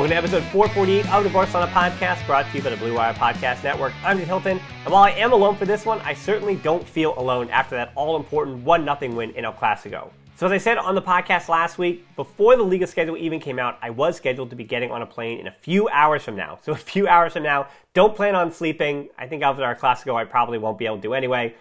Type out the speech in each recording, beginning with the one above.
Welcome to episode 448 of the Barcelona podcast, brought to you by the Blue Wire Podcast Network. I'm Nate Hilton, and while I am alone for this one, I certainly don't feel alone after that all-important 1-0 win in El Clasico. So as I said on the podcast last week, before the Liga schedule even came out, I was scheduled to be getting on a plane in a few hours from now. So a few hours from now, don't plan on sleeping. I think after our Clasico, I probably won't be able to do anyway.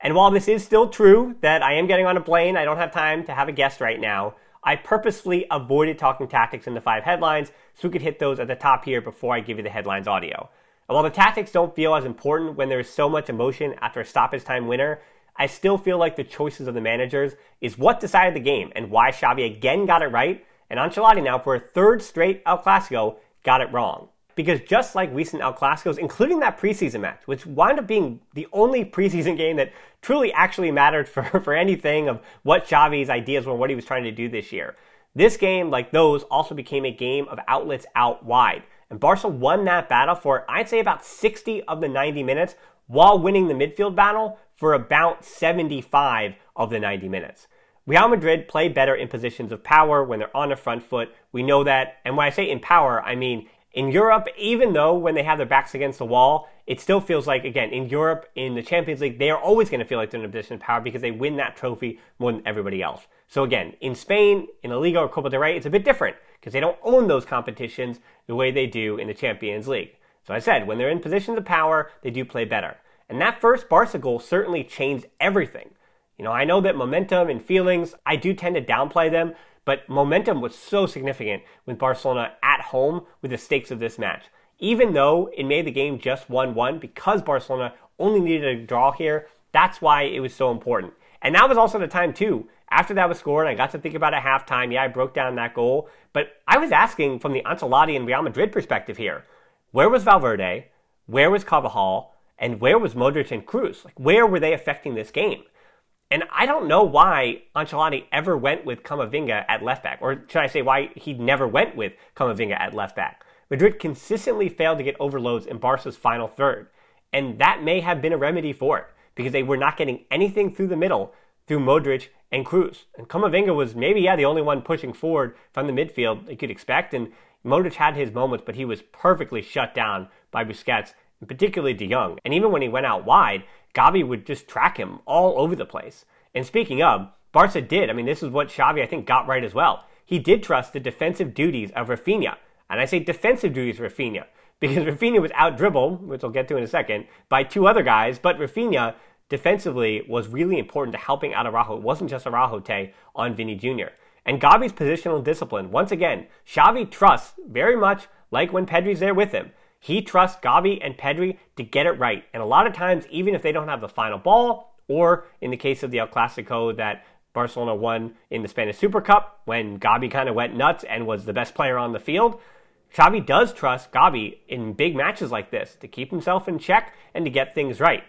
And while this is still true that I am getting on a plane, I don't have time to have a guest right now. I purposefully avoided talking tactics in the five headlines so we could hit those at the top here before I give you the headlines audio. And while the tactics don't feel as important when there's so much emotion after a stoppage time winner, I still feel like the choices of the managers is what decided the game and why Xavi again got it right and Ancelotti now for a third straight El Clasico got it wrong. Because just like recent El Clasicos, including that preseason match, which wound up being the only preseason game that truly actually mattered for, for anything of what Xavi's ideas were, what he was trying to do this year. This game, like those, also became a game of outlets out wide. And Barca won that battle for, I'd say, about 60 of the 90 minutes, while winning the midfield battle for about 75 of the 90 minutes. Real Madrid play better in positions of power when they're on the front foot. We know that. And when I say in power, I mean in Europe, even though when they have their backs against the wall, it still feels like, again, in Europe, in the Champions League, they are always going to feel like they're in a position of power because they win that trophy more than everybody else. So again, in Spain, in La Liga or Copa del Rey, it's a bit different because they don't own those competitions the way they do in the Champions League. So I said, when they're in positions of power, they do play better. And that first Barca goal certainly changed everything. You know, I know that momentum and feelings, I do tend to downplay them, but momentum was so significant with Barcelona at home with the stakes of this match. Even though it made the game just 1 1, because Barcelona only needed a draw here, that's why it was so important. And that was also the time, too. After that was scored, I got to think about it halftime. Yeah, I broke down that goal. But I was asking from the Ancelotti and Real Madrid perspective here where was Valverde? Where was Carvajal? And where was Modric and Kroos? Like, where were they affecting this game? And I don't know why Ancelotti ever went with Camavinga at left back, or should I say why he never went with Camavinga at left back. Madrid consistently failed to get overloads in Barca's final third, and that may have been a remedy for it because they were not getting anything through the middle through Modric and Kroos. And Camavinga was maybe yeah the only one pushing forward from the midfield you could expect, and Modric had his moments, but he was perfectly shut down by Busquets and particularly De Jong. And even when he went out wide, Gavi would just track him all over the place. And speaking of, Barca did. I mean, this is what Xavi, I think, got right as well. He did trust the defensive duties of Raphinha. And I say defensive duties of Raphinha because Raphinha was out dribbled, which I'll get to in a second, by two other guys. But Raphinha defensively was really important to helping out Araujo. It wasn't just Araujo Tay on Vinny Jr. And Gavi's positional discipline, once again, Xavi trusts very much like when Pedri's there with him. He trusts Gavi and Pedri to get it right. And a lot of times, even if they don't have the final ball, or in the case of the El Clasico that Barcelona won in the Spanish Super Cup, when Gavi kind of went nuts and was the best player on the field, Xavi does trust Gavi in big matches like this to keep himself in check and to get things right.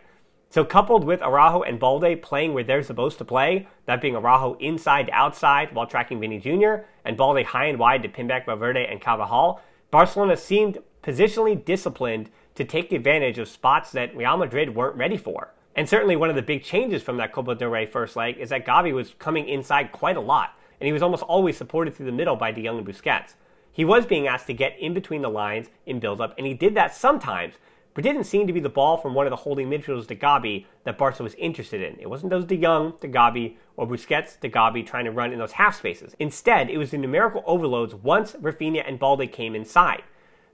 So coupled with Araujo and Balde playing where they're supposed to play, that being Araujo inside to outside while tracking Vinny Jr., and Balde high and wide to pin back Valverde and Carvajal, Barcelona seemed positionally disciplined to take advantage of spots that Real Madrid weren't ready for. And certainly one of the big changes from that Copa del Rey first leg is that Gavi was coming inside quite a lot, and he was almost always supported through the middle by De Jong and Busquets. He was being asked to get in between the lines in build-up, and he did that sometimes, but didn't seem to be the ball from one of the holding midfielders to Gavi that Barca was interested in. It wasn't those De Jong to Gavi or Busquets to Gavi trying to run in those half spaces. Instead, it was the numerical overloads once Raphinha and Balde came inside.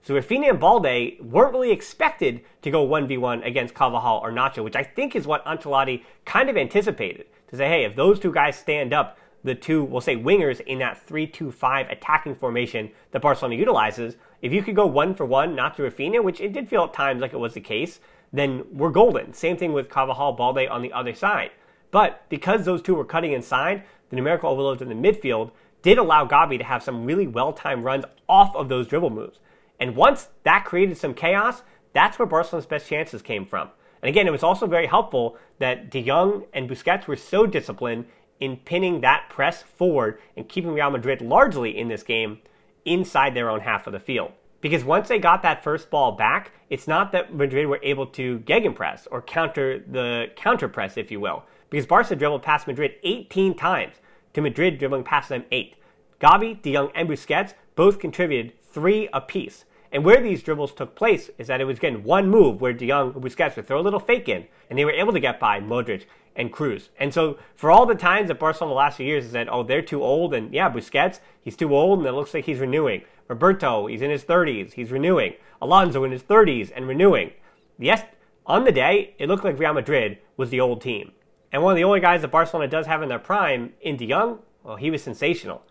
So Raphinha and Balde weren't really expected to go 1v1 against Carvajal or Nacho, which I think is what Ancelotti kind of anticipated. To say, hey, if those two guys stand up, the two, we'll say, wingers in that 3-2-5 attacking formation that Barcelona utilizes, if you could go one for one, Nacho Raphinha, which it did feel at times like it was the case, then we're golden. Same thing with Carvajal, Balde on the other side. But because those two were cutting inside, the numerical overloads in the midfield did allow Gavi to have some really well-timed runs off of those dribble moves. And once that created some chaos, that's where Barcelona's best chances came from. And again, it was also very helpful that De Jong and Busquets were so disciplined in pinning that press forward and keeping Real Madrid largely in this game inside their own half of the field. Because once they got that first ball back, it's not that Madrid were able to gegenpress or counter the counter press, if you will. Because Barca dribbled past Madrid 18 times to Madrid dribbling past them 8. Gavi, De Jong, and Busquets both contributed 3 apiece. And where these dribbles took place is that it was again one move where De Jong and Busquets would throw a little fake in, and they were able to get by Modric and Kroos. And so for all the times that Barcelona the last few years has said, oh, they're too old, and yeah, Busquets, he's too old, and it looks like he's renewing. Roberto, he's in his 30s, he's renewing. Alonso in his 30s and renewing. Yes, on the day, it looked like Real Madrid was the old team. And one of the only guys that Barcelona does have in their prime, in De Jong, well, he was sensational.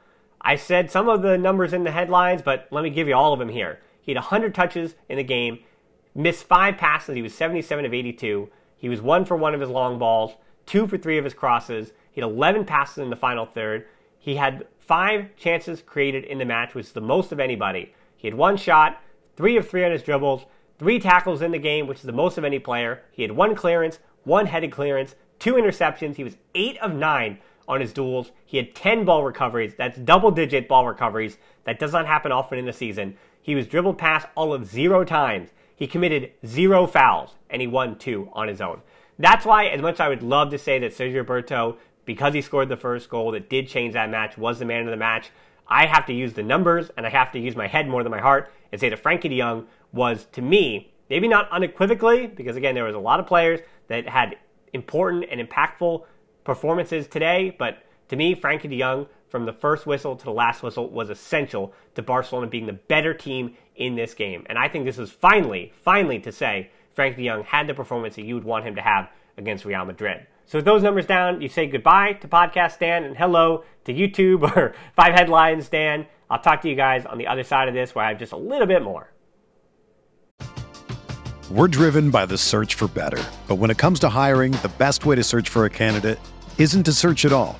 I said some of the numbers in the headlines, but let me give you all of them here. He had 100 touches in the game, missed five passes. He was 77 of 82. He was one for one of his long balls, two for three of his crosses. He had 11 passes in the final third. He had five chances created in the match, which is the most of anybody. He had one shot, three of three on his dribbles, three tackles in the game, which is the most of any player. He had one clearance, one headed clearance, two interceptions. He was eight of nine on his duels. He had 10 ball recoveries. That's double digit ball recoveries. That does not happen often in a season. He was dribbled past all of zero times. He committed zero fouls, and he won two on his own. That's why, as much as I would love to say that Sergio Roberto, because he scored the first goal that did change that match, was the man of the match, I have to use the numbers and I have to use my head more than my heart and say that Frenkie de Jong was, to me, maybe not unequivocally, because again, there was a lot of players that had important and impactful performances today, but to me, Frenkie de Jong from the first whistle to the last whistle was essential to Barcelona being the better team in this game. And I think this is finally, finally to say Frank de Jong had the performance that you would want him to have against Real Madrid. So with those numbers down, you say goodbye to Podcast Dan and hello to YouTube or Five Headlines Dan. I'll talk to you guys on the other side of this where I have just a little bit more. We're driven by the search for better. But when it comes to hiring, the best way to search for a candidate isn't to search at all.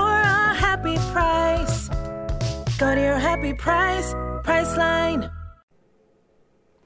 happy price. Go to your happy price, Priceline.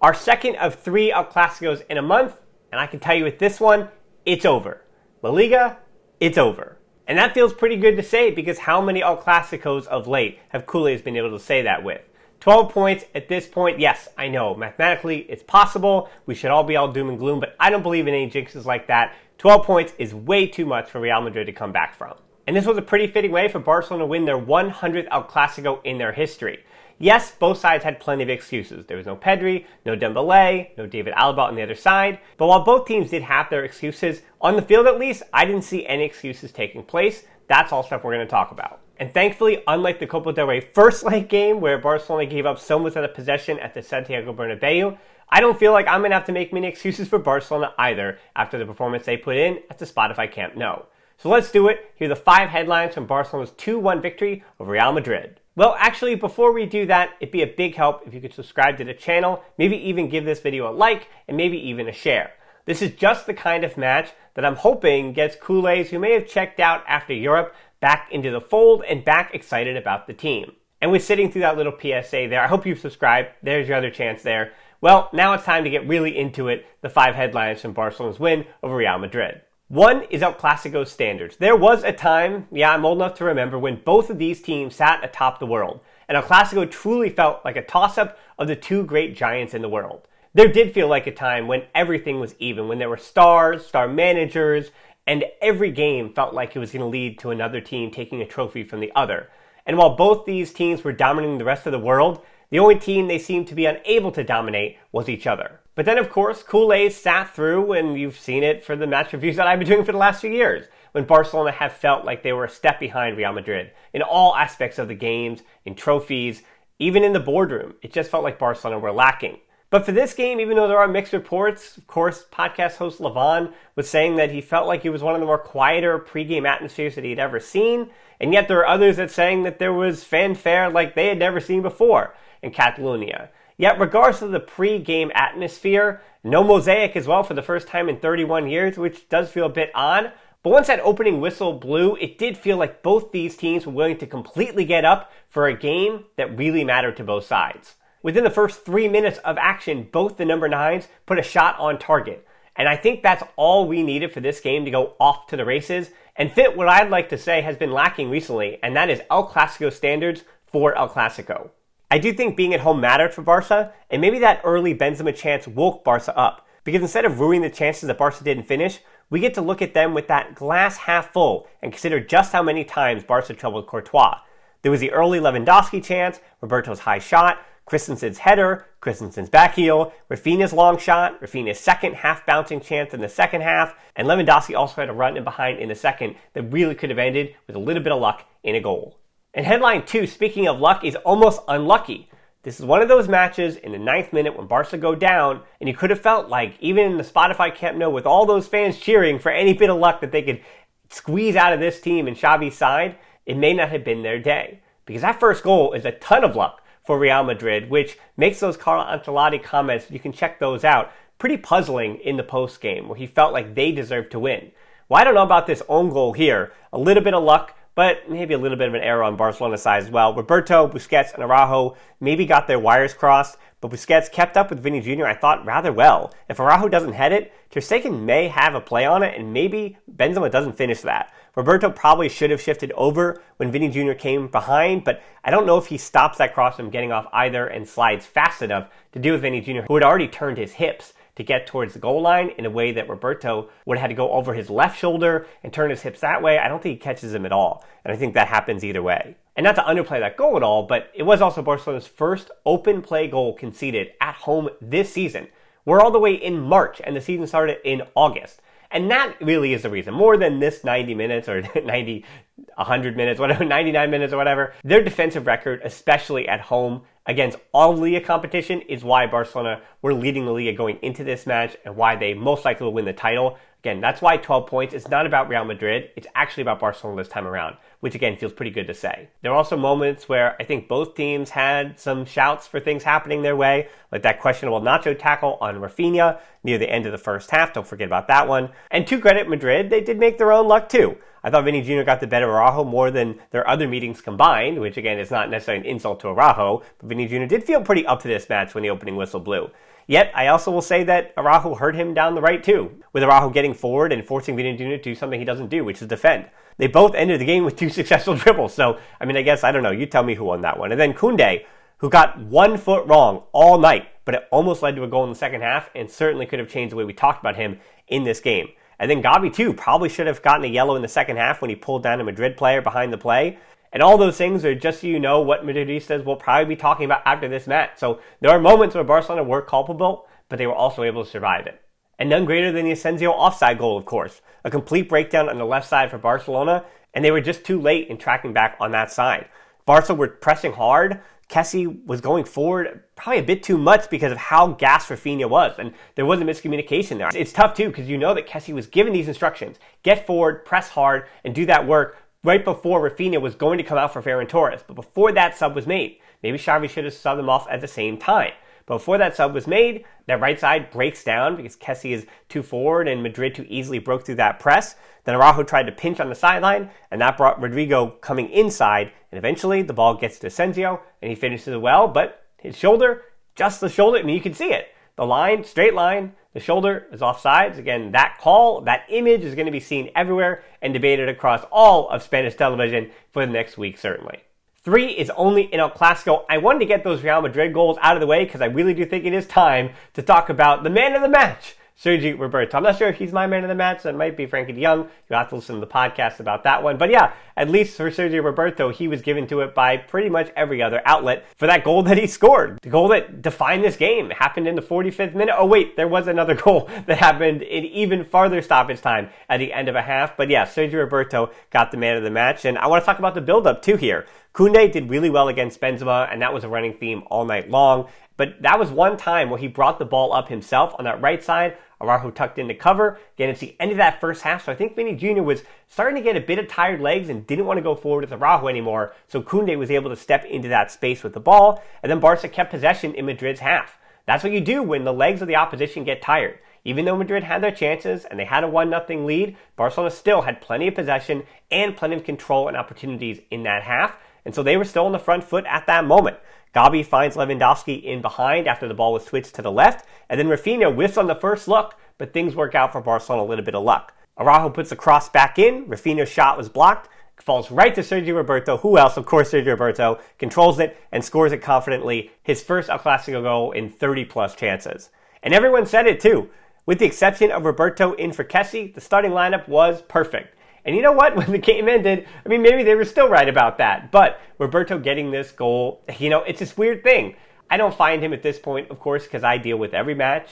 Our second of three El Clasicos in a month, and I can tell you with this one, it's over. La Liga, it's over. And that feels pretty good to say because how many El Clasicos of late have Culés been able to say that with? 12 points at this point, yes, I know, mathematically it's possible. We should all be all doom and gloom, but I don't believe in any jinxes like that. 12 points is way too much for Real Madrid to come back from. And this was a pretty fitting way for Barcelona to win their 100th El Clasico in their history. Yes, both sides had plenty of excuses. There was no Pedri, no Dembele, no David Alaba on the other side. But while both teams did have their excuses, on the field at least, I didn't see any excuses taking place. That's all stuff we're going to talk about. And thankfully, unlike the Copa del Rey first leg game where Barcelona gave up so much of the possession at the Santiago Bernabeu, I don't feel like I'm going to have to make many excuses for Barcelona either after the performance they put in at the Spotify Camp Nou. So let's do it. Here are the five headlines from Barcelona's 2 1 victory over Real Madrid. Well, actually, before we do that, it'd be a big help if you could subscribe to the channel, maybe even give this video a like, and maybe even a share. This is just the kind of match that I'm hoping gets Culés who may have checked out after Europe back into the fold and back excited about the team. And with sitting through that little PSA there, I hope you've subscribed. There's your other chance there. Well, now it's time to get really into it the five headlines from Barcelona's win over Real Madrid. One is El Clasico standards. There was a time, yeah, I'm old enough to remember, when both of these teams sat atop the world, and El Clasico truly felt like a toss up of the two great giants in the world. There did feel like a time when everything was even, when there were stars, star managers, and every game felt like it was going to lead to another team taking a trophy from the other. And while both these teams were dominating the rest of the world, the only team they seemed to be unable to dominate was each other. But then, of course, Kool-Aid sat through, and you've seen it for the match reviews that I've been doing for the last few years, when Barcelona have felt like they were a step behind Real Madrid in all aspects of the games, in trophies, even in the boardroom. It just felt like Barcelona were lacking. But for this game, even though there are mixed reports, of course, podcast host Levon was saying that he felt like it was one of the more quieter pregame atmospheres that he had ever seen, and yet there are others that saying that there was fanfare like they had never seen before in Catalonia. Yet, regardless of the pre-game atmosphere, no mosaic as well for the first time in 31 years, which does feel a bit odd. But once that opening whistle blew, it did feel like both these teams were willing to completely get up for a game that really mattered to both sides. Within the first three minutes of action, both the number nines put a shot on target. And I think that's all we needed for this game to go off to the races and fit what I'd like to say has been lacking recently, and that is El Clasico standards for El Clasico. I do think being at home mattered for Barca, and maybe that early Benzema chance woke Barca up. Because instead of ruining the chances that Barca didn't finish, we get to look at them with that glass half full and consider just how many times Barca troubled Courtois. There was the early Lewandowski chance, Roberto's high shot, Christensen's header, Christensen's back heel, Raphinha's long shot, Raphinha's second half bouncing chance in the second half, and Lewandowski also had a run in behind in the second that really could have ended with a little bit of luck in a goal. And headline two, speaking of luck, is almost unlucky. This is one of those matches in the ninth minute when Barca go down, and you could have felt like, even in the Spotify Camp Nou, with all those fans cheering for any bit of luck that they could squeeze out of this team and Xavi's side, it may not have been their day. Because that first goal is a ton of luck for Real Madrid, which makes those Carlo Ancelotti comments, you can check those out, pretty puzzling in the post game, where he felt like they deserved to win. Well, I don't know about this own goal here. A little bit of luck, but maybe a little bit of an error on Barcelona's side as well. Roberto, Busquets, and Araujo maybe got their wires crossed, but Busquets kept up with Vinny Jr., I thought, rather well. If Araujo doesn't head it, Ter Stegen may have a play on it, and maybe Benzema doesn't finish that. Roberto probably should have shifted over when Vinny Jr. came behind, but I don't know if he stops that cross from getting off either and slides fast enough to deal with Vinny Jr., who had already turned his hips to get towards the goal line in a way that Roberto would have had to go over his left shoulder and turn his hips that way. I don't think he catches him at all. And I think that happens either way. And not to underplay that goal at all, but it was also Barcelona's first open play goal conceded at home this season. We're all the way in March and the season started in August. And that really is the reason. More than this 90 minutes or 90, 100 minutes, whatever, 99 minutes or whatever. Their defensive record, especially at home, against all Liga competition is why Barcelona were leading the Liga going into this match and why they most likely will win the title. Again, that's why 12 points is not about Real Madrid. It's actually about Barcelona this time around, which again feels pretty good to say. There are also moments where I think both teams had some shouts for things happening their way, like that questionable Nacho tackle on Raphinha near the end of the first half. Don't forget about that one. And to credit Madrid, they did make their own luck too. I thought Vinny Jr. got the better of Araujo more than their other meetings combined, which again is not necessarily an insult to Araujo, but Vinny Jr. did feel pretty up to this match when the opening whistle blew. Yet, I also will say that Araujo hurt him down the right too, with Araujo getting forward and forcing Vinny Jr. to do something he doesn't do, which is defend. They both ended the game with two successful dribbles. So, I mean, I guess, I don't know. You tell me who won that one. And then Koundé, who got one foot wrong all night, but it almost led to a goal in the second half and certainly could have changed the way we talked about him in this game. And then Gavi, too, probably should have gotten a yellow in the second half when he pulled down a Madrid player behind the play. And all those things are just so you know what Madridistas will probably be talking about after this match. So there are moments where Barcelona were culpable, but they were also able to survive it. And none greater than the Asensio offside goal, of course. A complete breakdown on the left side for Barcelona, and they were just too late in tracking back on that side. Barca were pressing hard, Kessie was going forward probably a bit too much because of how gassed Raphinha was, and there was a miscommunication there. It's tough too because you know that Kessie was given these instructions: get forward, press hard, and do that work right before Raphinha was going to come out for Ferran Torres. But before that sub was made, maybe Xavi should have subbed them off at the same time. But before that sub was made, that right side breaks down because Kessie is too forward and Madrid too easily broke through that press. Then Araujo tried to pinch on the sideline, and that brought Rodrygo coming inside. And eventually, the ball gets to Asensio, and he finishes well. But his shoulder, just the shoulder, I mean, you can see it. The line, straight line, the shoulder is offsides. Again, that call, that image is going to be seen everywhere and debated across all of Spanish television for the next week, certainly. Three is only in El Clasico. I wanted to get those Real Madrid goals out of the way because I really do think it is time to talk about the man of the match. Sergi Roberto. I'm not sure if he's my man of the match. That might be Frenkie de Jong. You'll have to listen to the podcast about that one. But yeah, at least for Sergio Roberto, he was given to it by pretty much every other outlet for that goal that he scored. The goal that defined this game happened in the 45th minute. Oh wait, there was another goal that happened in even farther stoppage time at the end of a half. But yeah, Sergio Roberto got the man of the match. And I want to talk about the build-up too here. Koundé did really well against Benzema, and that was a running theme all night long. But that was one time where he brought the ball up himself on that right side. Araujo tucked into cover. Again, it's the end of that first half, so I think Vinny Jr. was starting to get a bit of tired legs and didn't want to go forward with Araujo anymore. So Koundé was able to step into that space with the ball, and then Barca kept possession in Madrid's half. That's what you do when the legs of the opposition get tired. Even though Madrid had their chances and they had a 1 0 lead, Barcelona still had plenty of possession and plenty of control and opportunities in that half. And so they were still on the front foot at that moment. Gavi finds Lewandowski in behind after the ball was switched to the left, and then Raphinha whiffs on the first look, but things work out for Barcelona a little bit of luck. Araujo puts the cross back in, Raphinha's shot was blocked, falls right to Sergio Roberto. Who else? Of course, Sergio Roberto controls it and scores it confidently. His first El Clasico goal in 30 plus chances. And everyone said it too. With the exception of Roberto in for Kessie, the starting lineup was perfect. And you know what? When the game ended, I mean, maybe they were still right about that. But Roberto getting this goal, you know, it's this weird thing. I don't find him at this point, of course, because I deal with every match.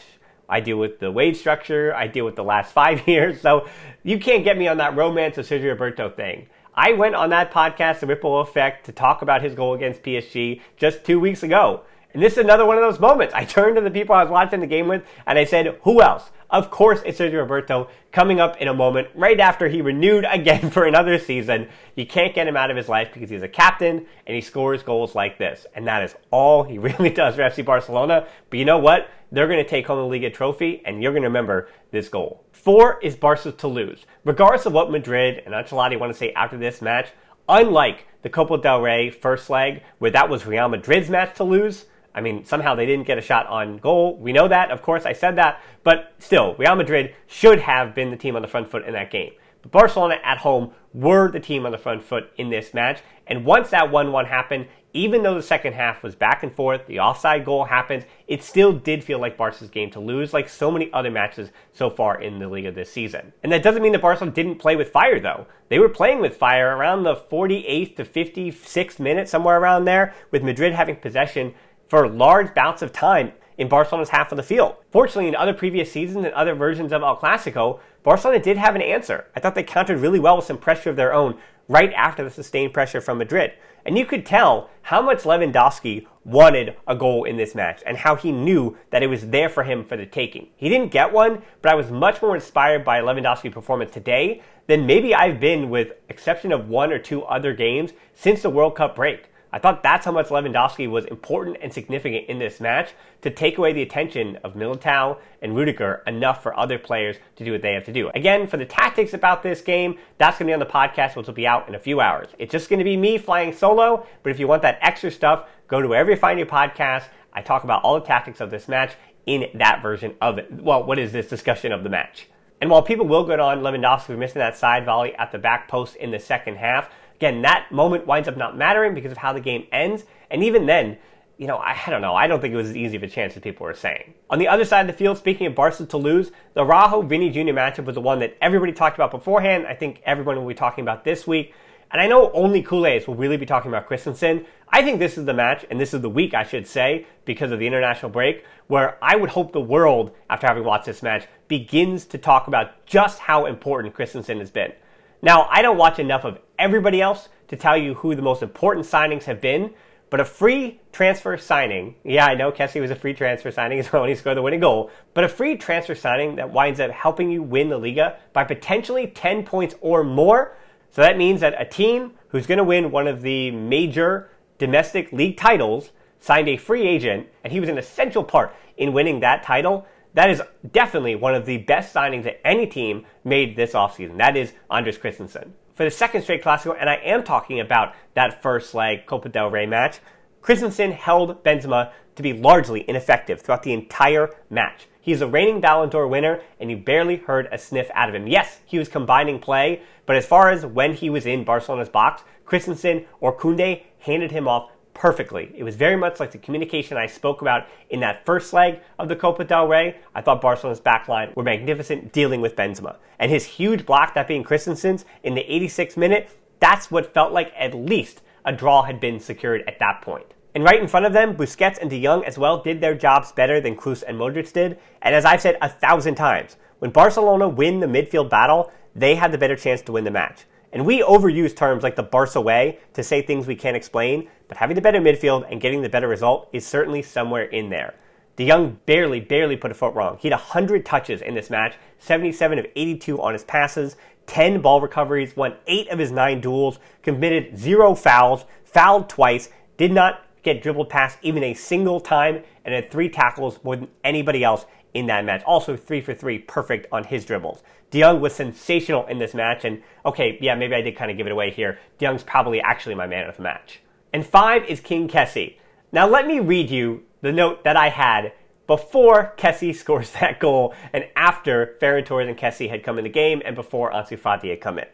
I deal with the wage structure. I deal with the last five years. So you can't get me on that romance of Sergio Roberto thing. I went on that podcast, The Ripple Effect, to talk about his goal against PSG just two weeks ago. And this is another one of those moments. I turned to the people I was watching the game with and I said, Who else? Of course, it's Sergio Roberto coming up in a moment right after he renewed again for another season. You can't get him out of his life because he's a captain and he scores goals like this. And that is all he really does for FC Barcelona. But you know what? They're going to take home the Liga trophy and you're going to remember this goal. Four is Barca to lose. Regardless of what Madrid and Ancelotti want to say after this match, unlike the Copa del Rey first leg, where that was Real Madrid's match to lose, I mean, somehow they didn't get a shot on goal. We know that, of course, I said that, but still, Real Madrid should have been the team on the front foot in that game. But Barcelona at home were the team on the front foot in this match, and once that 1 1 happened, even though the second half was back and forth, the offside goal happened, it still did feel like Barca's game to lose, like so many other matches so far in the Liga this season. And that doesn't mean that Barcelona didn't play with fire, though. They were playing with fire around the 48th to 56th minute, somewhere around there, with Madrid having possession for large bouts of time in Barcelona's half of the field. Fortunately, in other previous seasons and other versions of El Clasico, Barcelona did have an answer. I thought they countered really well with some pressure of their own right after the sustained pressure from Madrid. And you could tell how much Lewandowski wanted a goal in this match and how he knew that it was there for him for the taking. He didn't get one, but I was much more inspired by Lewandowski's performance today than maybe I've been with exception of one or two other games since the World Cup break. I thought that's how much Lewandowski was important and significant in this match to take away the attention of Militao and Rudiger enough for other players to do what they have to do. Again, for the tactics about this game, that's going to be on the podcast, which will be out in a few hours. It's just going to be me flying solo, but if you want that extra stuff, go to wherever you find your podcast. I talk about all the tactics of this match in that version of it. Well, what is this discussion of the match? And while people will go on Lewandowski for missing that side volley at the back post in the second half, again, that moment winds up not mattering because of how the game ends. And even then, you know, I, I, don't know. I don't think it was as easy of a chance as people were saying. On the other side of the field, speaking of Barca to lose, the Araujo Vinny Jr. matchup was the one that everybody talked about beforehand. I think everyone will be talking about this week. And I know only Culés will really be talking about Christensen. I think this is the match, and this is the week, I should say, because of the international break, where I would hope the world, after having watched this match, begins to talk about just how important Christensen has been. Now, I don't watch enough of everybody else to tell you who the most important signings have been, but a free transfer signing, yeah, I know Kessie was a free transfer signing as well when he scored the winning goal, but a free transfer signing that winds up helping you win the Liga by potentially 10 points or more so that means that a team who's going to win one of the major domestic league titles signed a free agent, and he was an essential part in winning that title. That is definitely one of the best signings that any team made this offseason. That is Andreas Christensen. For the second straight Clasico, and I am talking about that first leg Copa del Rey match, Christensen held Benzema to be largely ineffective throughout the entire match. He's a reigning Ballon d'Or winner, and you barely heard a sniff out of him. Yes, he was combining play, but as far as when he was in Barcelona's box, Christensen or Koundé handed him off perfectly. It was very much like the communication I spoke about in that first leg of the Copa del Rey. I thought Barcelona's backline were magnificent dealing with Benzema. And his huge block, that being Christensen's, in the 86th minute, that's what felt like at least a draw had been secured at that point. And right in front of them, Busquets and De Jong as well did their jobs better than Kroos and Modric did. And as I've said a thousand times, when Barcelona win the midfield battle, they have the better chance to win the match. And we overuse terms like the Barca way to say things we can't explain, but having the better midfield and getting the better result is certainly somewhere in there. De Jong barely, barely put a foot wrong. He had 100 touches in this match, 77 of 82 on his passes, 10 ball recoveries, won 8 of his 9 duels, committed 0 fouls, fouled twice, did not get dribbled past even a single time, and had three tackles more than anybody else in that match. Also, three for three, perfect on his dribbles. De Jong was sensational in this match, and okay, yeah, maybe I did kind of give it away here. De Jong's probably actually my man of the match. And five is King Kessie. Now, let me read you the note that I had before Kessie scores that goal and after Ferran Torres and Kessie had come in the game and before Ansu Fati had come in.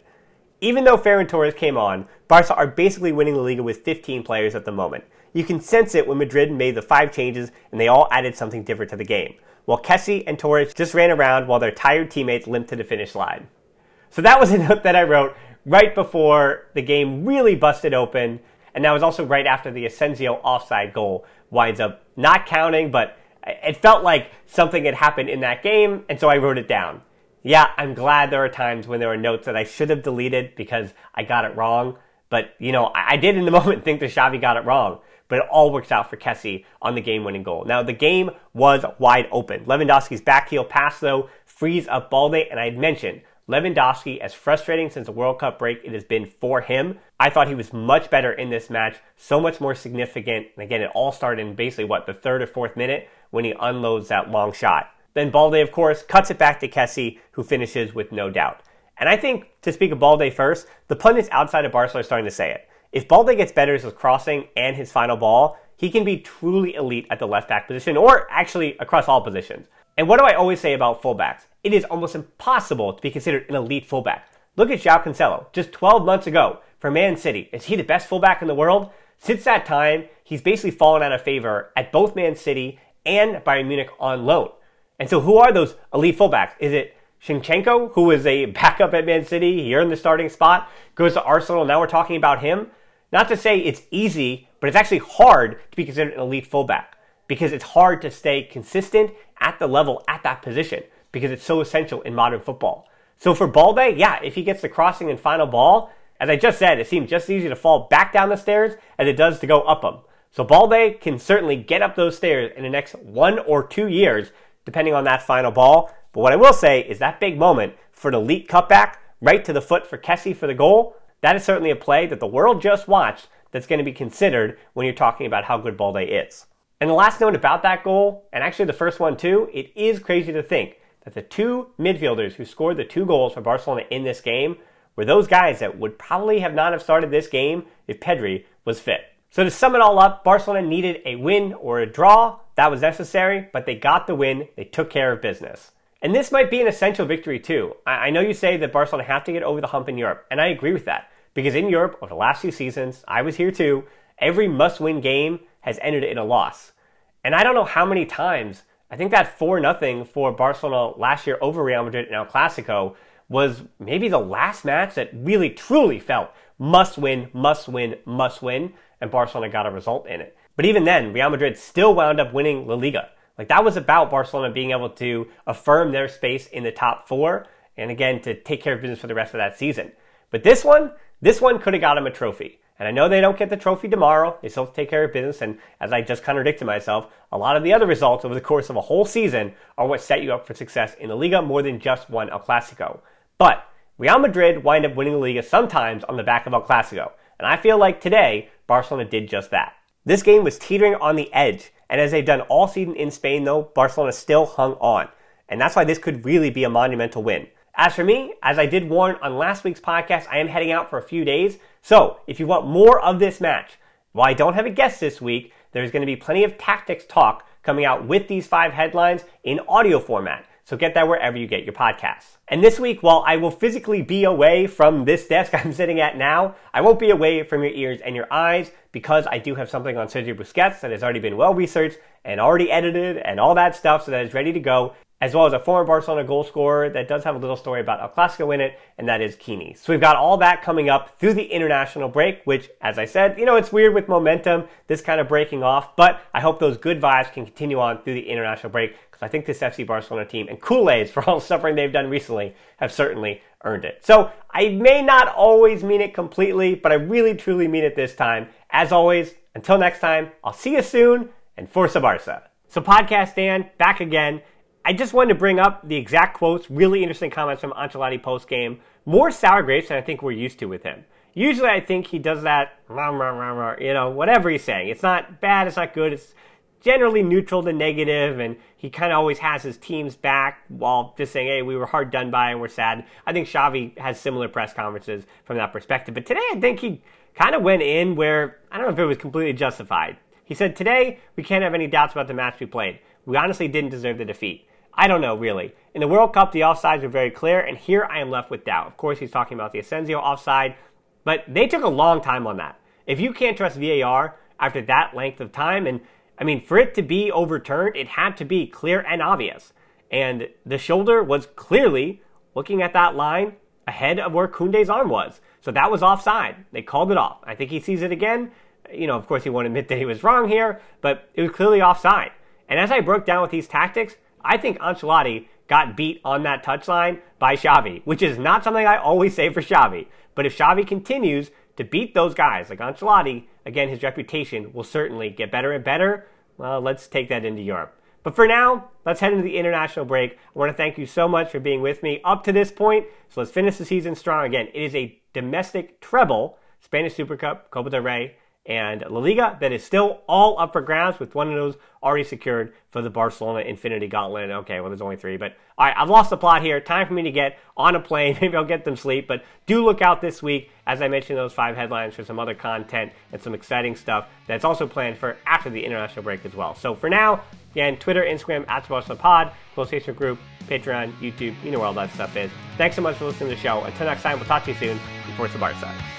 Even though Ferran Torres came on, Barca are basically winning the Liga with 15 players at the moment. You can sense it when Madrid made the five changes and they all added something different to the game, while Kessie and Torres just ran around while their tired teammates limped to the finish line. So that was a note that I wrote right before the game really busted open, and that was also right after the Asensio offside goal winds up not counting, but it felt like something had happened in that game, and so I wrote it down. Yeah, I'm glad there are times when there are notes that I should have deleted because I got it wrong. But, you know, I did in the moment think that Xavi got it wrong but it all works out for Kessie on the game winning goal. Now, the game was wide open. Lewandowski's back heel pass, though, frees up Balde, and I had mentioned Lewandowski, as frustrating since the World Cup break it has been for him, I thought he was much better in this match, so much more significant. And again, it all started in basically what, the third or fourth minute when he unloads that long shot. Then Balde, of course, cuts it back to Kessie, who finishes with no doubt. And I think, to speak of Balde first, the pundits outside of Barcelona are starting to say it. If Balde gets better as his crossing and his final ball, he can be truly elite at the left back position or actually across all positions. And what do I always say about fullbacks? It is almost impossible to be considered an elite fullback. Look at João Cancelo, just 12 months ago for Man City. Is he the best fullback in the world? Since that time, he's basically fallen out of favor at both Man City and Bayern Munich on loan. And so who are those elite fullbacks? Is it Zinchenko, who was a backup at Man City, he earned the starting spot, goes to Arsenal, now we're talking about him? Not to say it's easy, but it's actually hard to be considered an elite fullback because it's hard to stay consistent at the level at that position because it's so essential in modern football. So for Balde, yeah, if he gets the crossing and final ball, as I just said, it seems just as easy to fall back down the stairs as it does to go up them. So Balde can certainly get up those stairs in the next one or two years, depending on that final ball. But what I will say is that big moment for the elite cutback, right to the foot for Kessie for the goal, that is certainly a play that the world just watched that's going to be considered when you're talking about how good Balde is. And the last note about that goal, and actually the first one too, it is crazy to think that the two midfielders who scored the two goals for Barcelona in this game were those guys that would probably have not have started this game if Pedri was fit. So to sum it all up, Barcelona needed a win or a draw. That was necessary, but they got the win. They took care of business. And this might be an essential victory too. I know you say that Barcelona have to get over the hump in Europe, and I agree with that. Because in Europe, over the last few seasons, I was here too, every must win game has ended in a loss. And I don't know how many times, I think that 4 0 for Barcelona last year over Real Madrid in El Clasico was maybe the last match that really truly felt must win, must win, must win, and Barcelona got a result in it. But even then, Real Madrid still wound up winning La Liga. Like that was about Barcelona being able to affirm their space in the top four and again to take care of business for the rest of that season. But this one, this one could have got him a trophy. And I know they don't get the trophy tomorrow. They still have to take care of business. And as I just contradicted myself, a lot of the other results over the course of a whole season are what set you up for success in the Liga more than just one El Clasico. But Real Madrid wind up winning the Liga sometimes on the back of El Clasico. And I feel like today, Barcelona did just that. This game was teetering on the edge, and as they've done all season in Spain, though, Barcelona still hung on. And that's why this could really be a monumental win. As for me, as I did warn on last week's podcast, I am heading out for a few days. So if you want more of this match, while I don't have a guest this week, there's going to be plenty of tactics talk coming out with these five headlines in audio format. So get that wherever you get your podcasts. And this week, while I will physically be away from this desk I'm sitting at now, I won't be away from your ears and your eyes because I do have something on Sergio Busquets that has already been well researched and already edited and all that stuff so that it's ready to go as well as a former Barcelona goal scorer that does have a little story about El Clasico in it, and that is Quini. So we've got all that coming up through the international break, which, as I said, you know, it's weird with momentum, this kind of breaking off, but I hope those good vibes can continue on through the international break, because I think this FC Barcelona team and Culés, for all the suffering they've done recently, have certainly earned it. So I may not always mean it completely, but I really truly mean it this time. As always, until next time, I'll see you soon, and Forza Barca. So Podcast Dan, back again. I just wanted to bring up the exact quotes, really interesting comments from Ancelotti post game. More sour grapes than I think we're used to with him. Usually, I think he does that, you know, whatever he's saying. It's not bad, it's not good, it's generally neutral to negative, and he kind of always has his team's back while just saying, hey, we were hard done by and we're sad. I think Xavi has similar press conferences from that perspective. But today, I think he kind of went in where I don't know if it was completely justified. He said, Today, we can't have any doubts about the match we played. We honestly didn't deserve the defeat. I don't know, really. In the World Cup, the offsides were very clear, and here I am left with doubt. Of course, he's talking about the Asensio offside, but they took a long time on that. If you can't trust VAR after that length of time, and I mean, for it to be overturned, it had to be clear and obvious. And the shoulder was clearly looking at that line ahead of where Koundé's arm was. So that was offside. They called it off. I think he sees it again. You know, of course, he won't admit that he was wrong here, but it was clearly offside. And as I broke down with these tactics, I think Ancelotti got beat on that touchline by Xavi, which is not something I always say for Xavi. But if Xavi continues to beat those guys like Ancelotti, again, his reputation will certainly get better and better. Well, let's take that into Europe. But for now, let's head into the international break. I want to thank you so much for being with me up to this point. So let's finish the season strong. Again, it is a domestic treble Spanish Super Cup, Copa del Rey, and La Liga that is still all up for grabs with one of those already secured for the Barcelona Infinity Gauntlet. Okay, well, there's only three, but all right, I've lost the plot here. Time for me to get on a plane. Maybe I'll get them sleep, but do look out this week, as I mentioned, those five headlines for some other content and some exciting stuff that's also planned for after the international break as well. So for now, again, Twitter, Instagram, at Barcelona Pod, Close Facebook Group, Patreon, YouTube, you know where all that stuff is. Thanks so much for listening to the show. Until next time, we'll talk to you soon. Before the Barca.